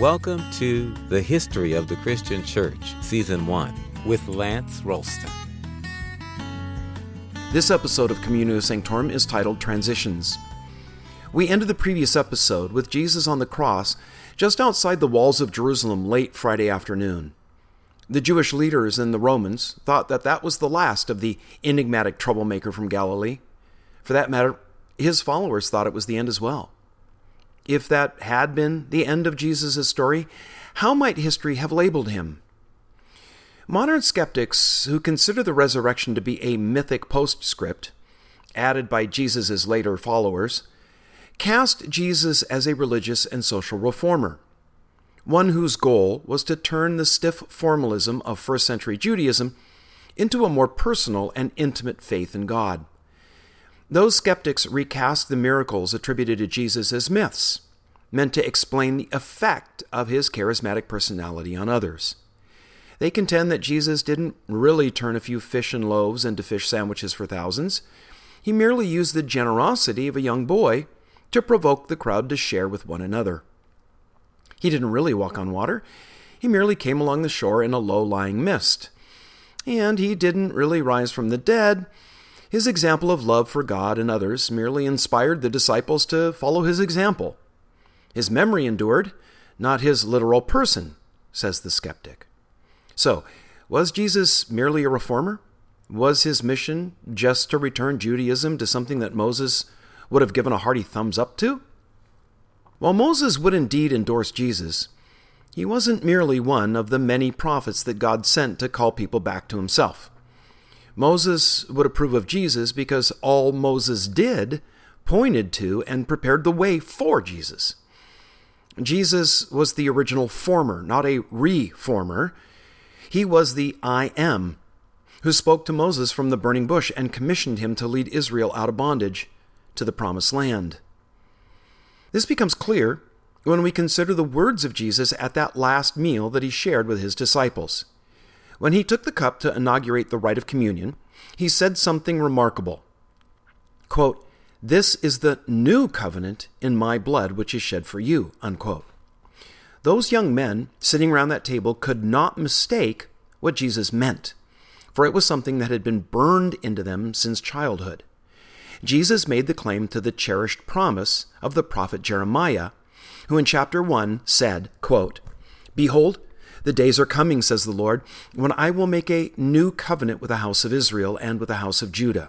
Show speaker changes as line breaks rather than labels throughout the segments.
Welcome to The History of the Christian Church, Season 1, with Lance Ralston.
This episode of Communio Sanctorum is titled Transitions. We ended the previous episode with Jesus on the cross just outside the walls of Jerusalem late Friday afternoon. The Jewish leaders and the Romans thought that that was the last of the enigmatic troublemaker from Galilee. For that matter, his followers thought it was the end as well. If that had been the end of Jesus' story, how might history have labeled him? Modern skeptics who consider the resurrection to be a mythic postscript, added by Jesus' later followers, cast Jesus as a religious and social reformer, one whose goal was to turn the stiff formalism of first century Judaism into a more personal and intimate faith in God. Those skeptics recast the miracles attributed to Jesus as myths, meant to explain the effect of his charismatic personality on others. They contend that Jesus didn't really turn a few fish and loaves into fish sandwiches for thousands. He merely used the generosity of a young boy to provoke the crowd to share with one another. He didn't really walk on water, he merely came along the shore in a low lying mist. And he didn't really rise from the dead his example of love for God and others merely inspired the disciples to follow his example. His memory endured, not his literal person, says the skeptic. So, was Jesus merely a reformer? Was his mission just to return Judaism to something that Moses would have given a hearty thumbs up to? While Moses would indeed endorse Jesus, he wasn't merely one of the many prophets that God sent to call people back to himself. Moses would approve of Jesus because all Moses did pointed to and prepared the way for Jesus. Jesus was the original former, not a reformer. He was the I am who spoke to Moses from the burning bush and commissioned him to lead Israel out of bondage to the promised land. This becomes clear when we consider the words of Jesus at that last meal that he shared with his disciples. When he took the cup to inaugurate the rite of communion, he said something remarkable. Quote, This is the new covenant in my blood, which is shed for you. Unquote. Those young men sitting around that table could not mistake what Jesus meant, for it was something that had been burned into them since childhood. Jesus made the claim to the cherished promise of the prophet Jeremiah, who in chapter 1 said, quote, Behold, the days are coming, says the Lord, when I will make a new covenant with the house of Israel and with the house of Judah.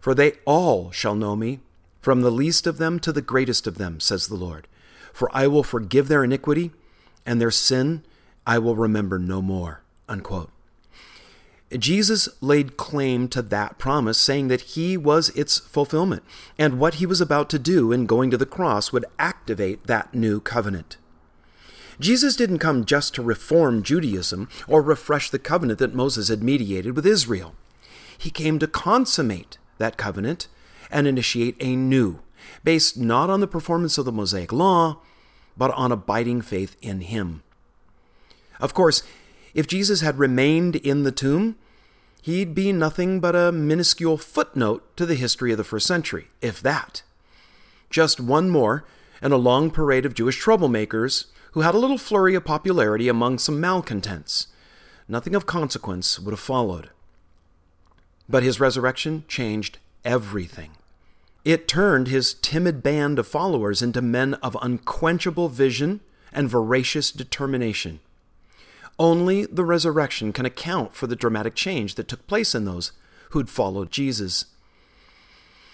for they all shall know me, from the least of them to the greatest of them, says the Lord. For I will forgive their iniquity, and their sin I will remember no more. Unquote. Jesus laid claim to that promise, saying that he was its fulfillment, and what he was about to do in going to the cross would activate that new covenant. Jesus didn't come just to reform Judaism or refresh the covenant that Moses had mediated with Israel. He came to consummate that covenant and initiate a new, based not on the performance of the Mosaic law, but on abiding faith in him. Of course, if Jesus had remained in the tomb, he'd be nothing but a minuscule footnote to the history of the first century, if that. Just one more in a long parade of Jewish troublemakers who had a little flurry of popularity among some malcontents. Nothing of consequence would have followed. But his resurrection changed everything. It turned his timid band of followers into men of unquenchable vision and voracious determination. Only the resurrection can account for the dramatic change that took place in those who'd followed Jesus.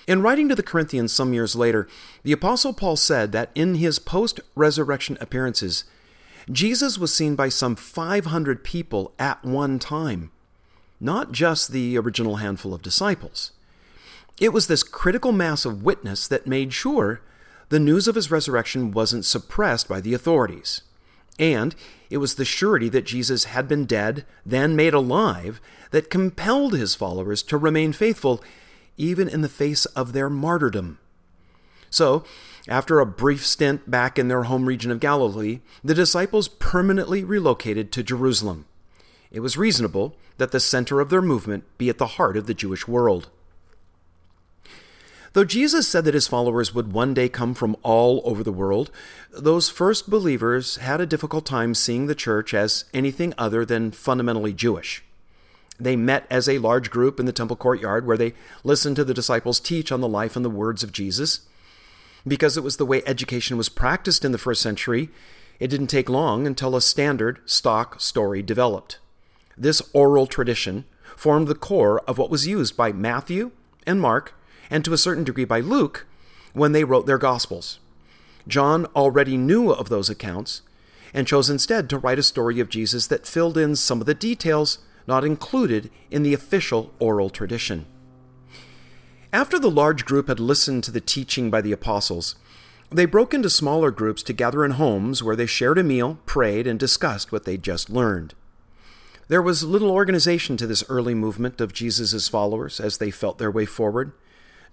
In writing to the Corinthians some years later, the Apostle Paul said that in his post resurrection appearances, Jesus was seen by some 500 people at one time, not just the original handful of disciples. It was this critical mass of witness that made sure the news of his resurrection wasn't suppressed by the authorities. And it was the surety that Jesus had been dead, then made alive, that compelled his followers to remain faithful even in the face of their martyrdom. So, after a brief stint back in their home region of Galilee, the disciples permanently relocated to Jerusalem. It was reasonable that the center of their movement be at the heart of the Jewish world. Though Jesus said that his followers would one day come from all over the world, those first believers had a difficult time seeing the church as anything other than fundamentally Jewish. They met as a large group in the temple courtyard where they listened to the disciples teach on the life and the words of Jesus. Because it was the way education was practiced in the first century, it didn't take long until a standard stock story developed. This oral tradition formed the core of what was used by Matthew and Mark and to a certain degree by Luke when they wrote their Gospels. John already knew of those accounts and chose instead to write a story of Jesus that filled in some of the details not included in the official oral tradition. After the large group had listened to the teaching by the apostles, they broke into smaller groups to gather in homes where they shared a meal, prayed, and discussed what they'd just learned. There was little organization to this early movement of Jesus' followers as they felt their way forward.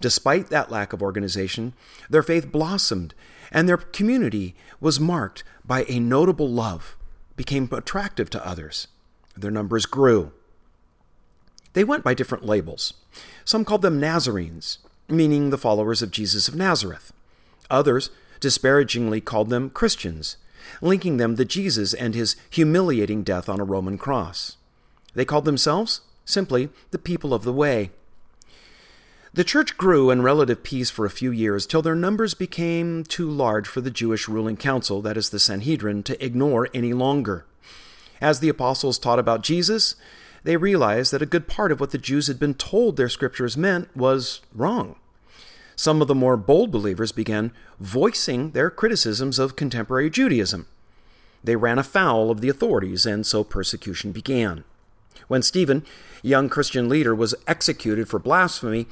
Despite that lack of organization, their faith blossomed, and their community was marked by a notable love, became attractive to others. Their numbers grew. They went by different labels. Some called them Nazarenes, meaning the followers of Jesus of Nazareth. Others disparagingly called them Christians, linking them to Jesus and his humiliating death on a Roman cross. They called themselves simply the people of the way. The church grew in relative peace for a few years till their numbers became too large for the Jewish ruling council, that is the Sanhedrin, to ignore any longer. As the apostles taught about Jesus, they realized that a good part of what the Jews had been told their scriptures meant was wrong. Some of the more bold believers began voicing their criticisms of contemporary Judaism. They ran afoul of the authorities, and so persecution began. When Stephen, young Christian leader, was executed for blasphemy,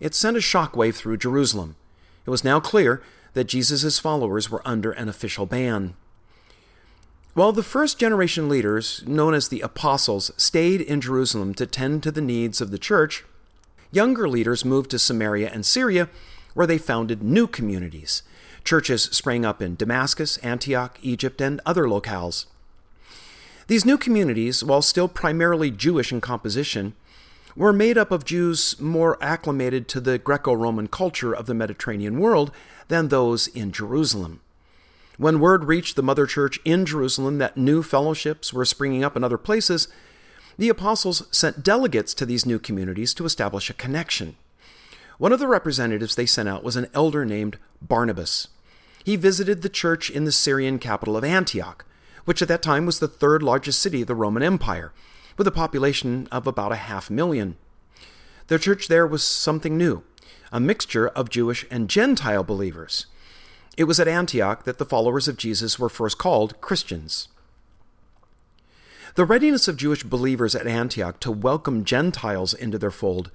it sent a shockwave through Jerusalem. It was now clear that Jesus' followers were under an official ban. While the first generation leaders, known as the apostles, stayed in Jerusalem to tend to the needs of the church, younger leaders moved to Samaria and Syria, where they founded new communities. Churches sprang up in Damascus, Antioch, Egypt, and other locales. These new communities, while still primarily Jewish in composition, were made up of Jews more acclimated to the Greco Roman culture of the Mediterranean world than those in Jerusalem. When word reached the Mother Church in Jerusalem that new fellowships were springing up in other places, the apostles sent delegates to these new communities to establish a connection. One of the representatives they sent out was an elder named Barnabas. He visited the church in the Syrian capital of Antioch, which at that time was the third largest city of the Roman Empire, with a population of about a half million. The church there was something new, a mixture of Jewish and Gentile believers. It was at Antioch that the followers of Jesus were first called Christians. The readiness of Jewish believers at Antioch to welcome Gentiles into their fold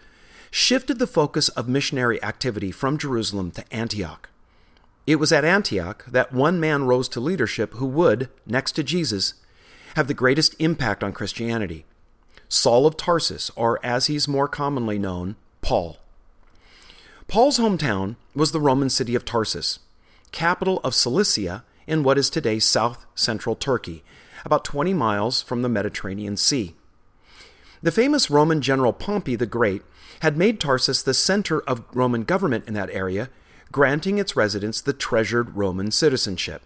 shifted the focus of missionary activity from Jerusalem to Antioch. It was at Antioch that one man rose to leadership who would, next to Jesus, have the greatest impact on Christianity. Saul of Tarsus, or as he's more commonly known, Paul. Paul's hometown was the Roman city of Tarsus, capital of Cilicia in what is today south central Turkey, about 20 miles from the Mediterranean Sea. The famous Roman general Pompey the Great had made Tarsus the center of Roman government in that area, granting its residents the treasured Roman citizenship.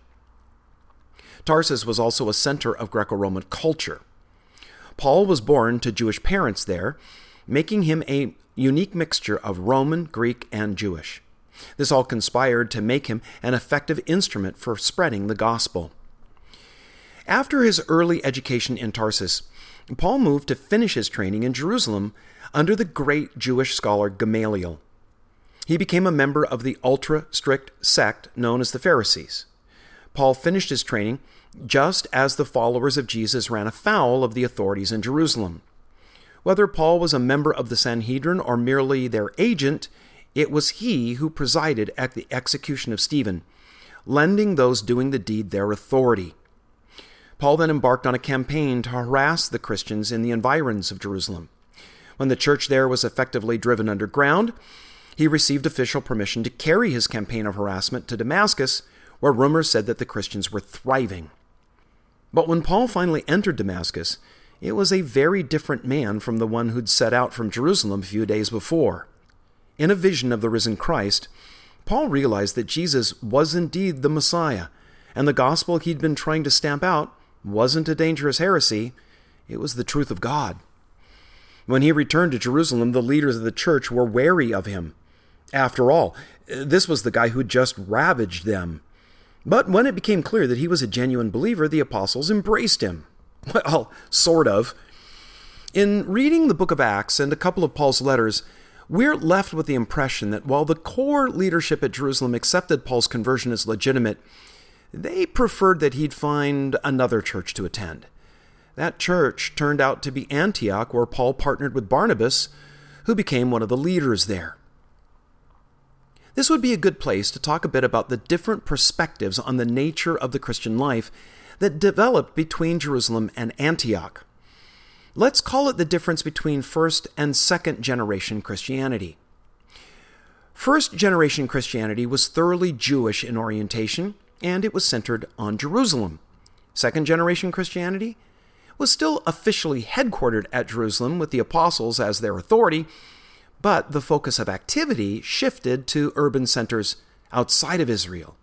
Tarsus was also a center of Greco Roman culture. Paul was born to Jewish parents there, making him a unique mixture of Roman, Greek, and Jewish. This all conspired to make him an effective instrument for spreading the gospel. After his early education in Tarsus, Paul moved to finish his training in Jerusalem under the great Jewish scholar Gamaliel. He became a member of the ultra strict sect known as the Pharisees. Paul finished his training just as the followers of Jesus ran afoul of the authorities in Jerusalem. Whether Paul was a member of the Sanhedrin or merely their agent, it was he who presided at the execution of Stephen, lending those doing the deed their authority. Paul then embarked on a campaign to harass the Christians in the environs of Jerusalem. When the church there was effectively driven underground, he received official permission to carry his campaign of harassment to Damascus, where rumors said that the Christians were thriving. But when Paul finally entered Damascus, it was a very different man from the one who'd set out from Jerusalem a few days before. In a vision of the risen Christ, Paul realized that Jesus was indeed the Messiah, and the gospel he'd been trying to stamp out wasn't a dangerous heresy, it was the truth of God. When he returned to Jerusalem, the leaders of the church were wary of him. After all, this was the guy who'd just ravaged them. But when it became clear that he was a genuine believer, the apostles embraced him. Well, sort of. In reading the book of Acts and a couple of Paul's letters, we're left with the impression that while the core leadership at Jerusalem accepted Paul's conversion as legitimate, they preferred that he'd find another church to attend. That church turned out to be Antioch, where Paul partnered with Barnabas, who became one of the leaders there. This would be a good place to talk a bit about the different perspectives on the nature of the Christian life that developed between Jerusalem and Antioch. Let's call it the difference between first and second generation Christianity. First generation Christianity was thoroughly Jewish in orientation, and it was centered on Jerusalem. Second generation Christianity was still officially headquartered at Jerusalem with the apostles as their authority, but the focus of activity shifted to urban centers outside of Israel.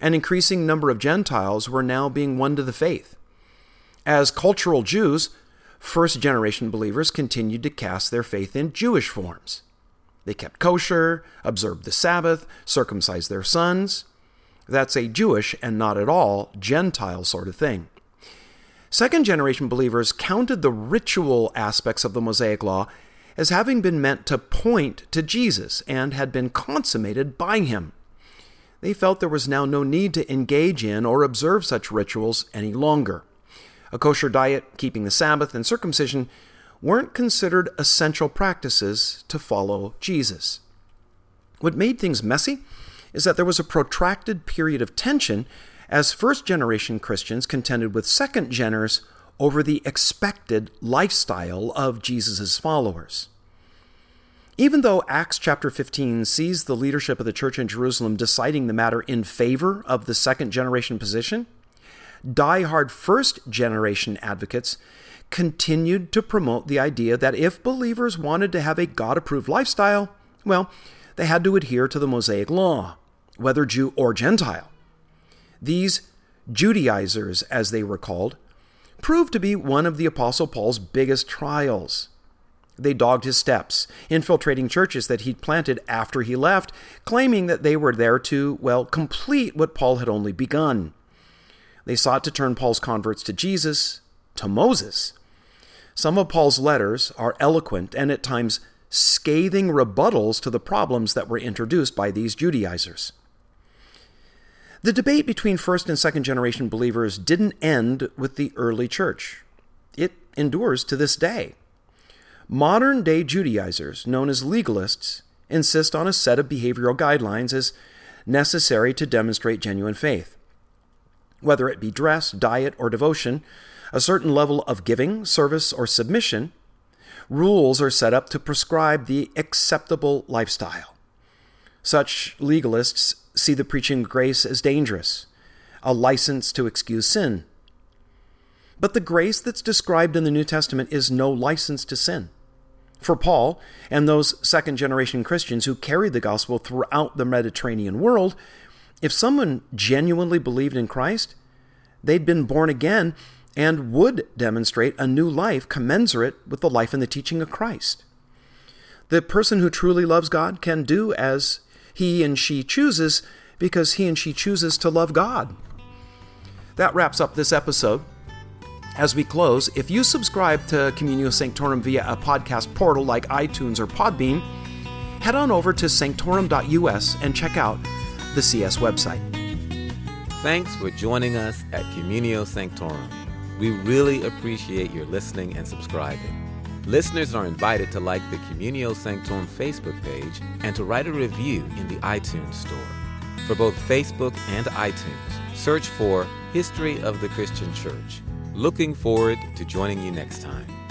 An increasing number of Gentiles were now being won to the faith. As cultural Jews, first generation believers continued to cast their faith in Jewish forms. They kept kosher, observed the Sabbath, circumcised their sons. That's a Jewish and not at all Gentile sort of thing. Second generation believers counted the ritual aspects of the Mosaic Law as having been meant to point to Jesus and had been consummated by him. They felt there was now no need to engage in or observe such rituals any longer. A kosher diet, keeping the Sabbath, and circumcision weren't considered essential practices to follow Jesus. What made things messy is that there was a protracted period of tension as first generation Christians contended with second geners over the expected lifestyle of Jesus' followers. Even though Acts chapter 15 sees the leadership of the church in Jerusalem deciding the matter in favor of the second generation position, die-hard first generation advocates continued to promote the idea that if believers wanted to have a God approved lifestyle, well, they had to adhere to the Mosaic law, whether Jew or Gentile. These Judaizers, as they were called, proved to be one of the Apostle Paul's biggest trials. They dogged his steps, infiltrating churches that he'd planted after he left, claiming that they were there to, well, complete what Paul had only begun. They sought to turn Paul's converts to Jesus, to Moses. Some of Paul's letters are eloquent and at times scathing rebuttals to the problems that were introduced by these Judaizers. The debate between first and second generation believers didn't end with the early church. It endures to this day. Modern day Judaizers, known as legalists, insist on a set of behavioral guidelines as necessary to demonstrate genuine faith. Whether it be dress, diet, or devotion, a certain level of giving, service, or submission, rules are set up to prescribe the acceptable lifestyle. Such legalists see the preaching of grace as dangerous, a license to excuse sin. But the grace that's described in the New Testament is no license to sin. For Paul and those second generation Christians who carried the gospel throughout the Mediterranean world, if someone genuinely believed in Christ, they'd been born again and would demonstrate a new life commensurate with the life and the teaching of Christ. The person who truly loves God can do as he and she chooses because he and she chooses to love God. That wraps up this episode. As we close, if you subscribe to Communio Sanctorum via a podcast portal like iTunes or Podbean, head on over to sanctorum.us and check out the CS website.
Thanks for joining us at Communio Sanctorum. We really appreciate your listening and subscribing. Listeners are invited to like the Communio Sanctorum Facebook page and to write a review in the iTunes Store. For both Facebook and iTunes, search for History of the Christian Church. Looking forward to joining you next time.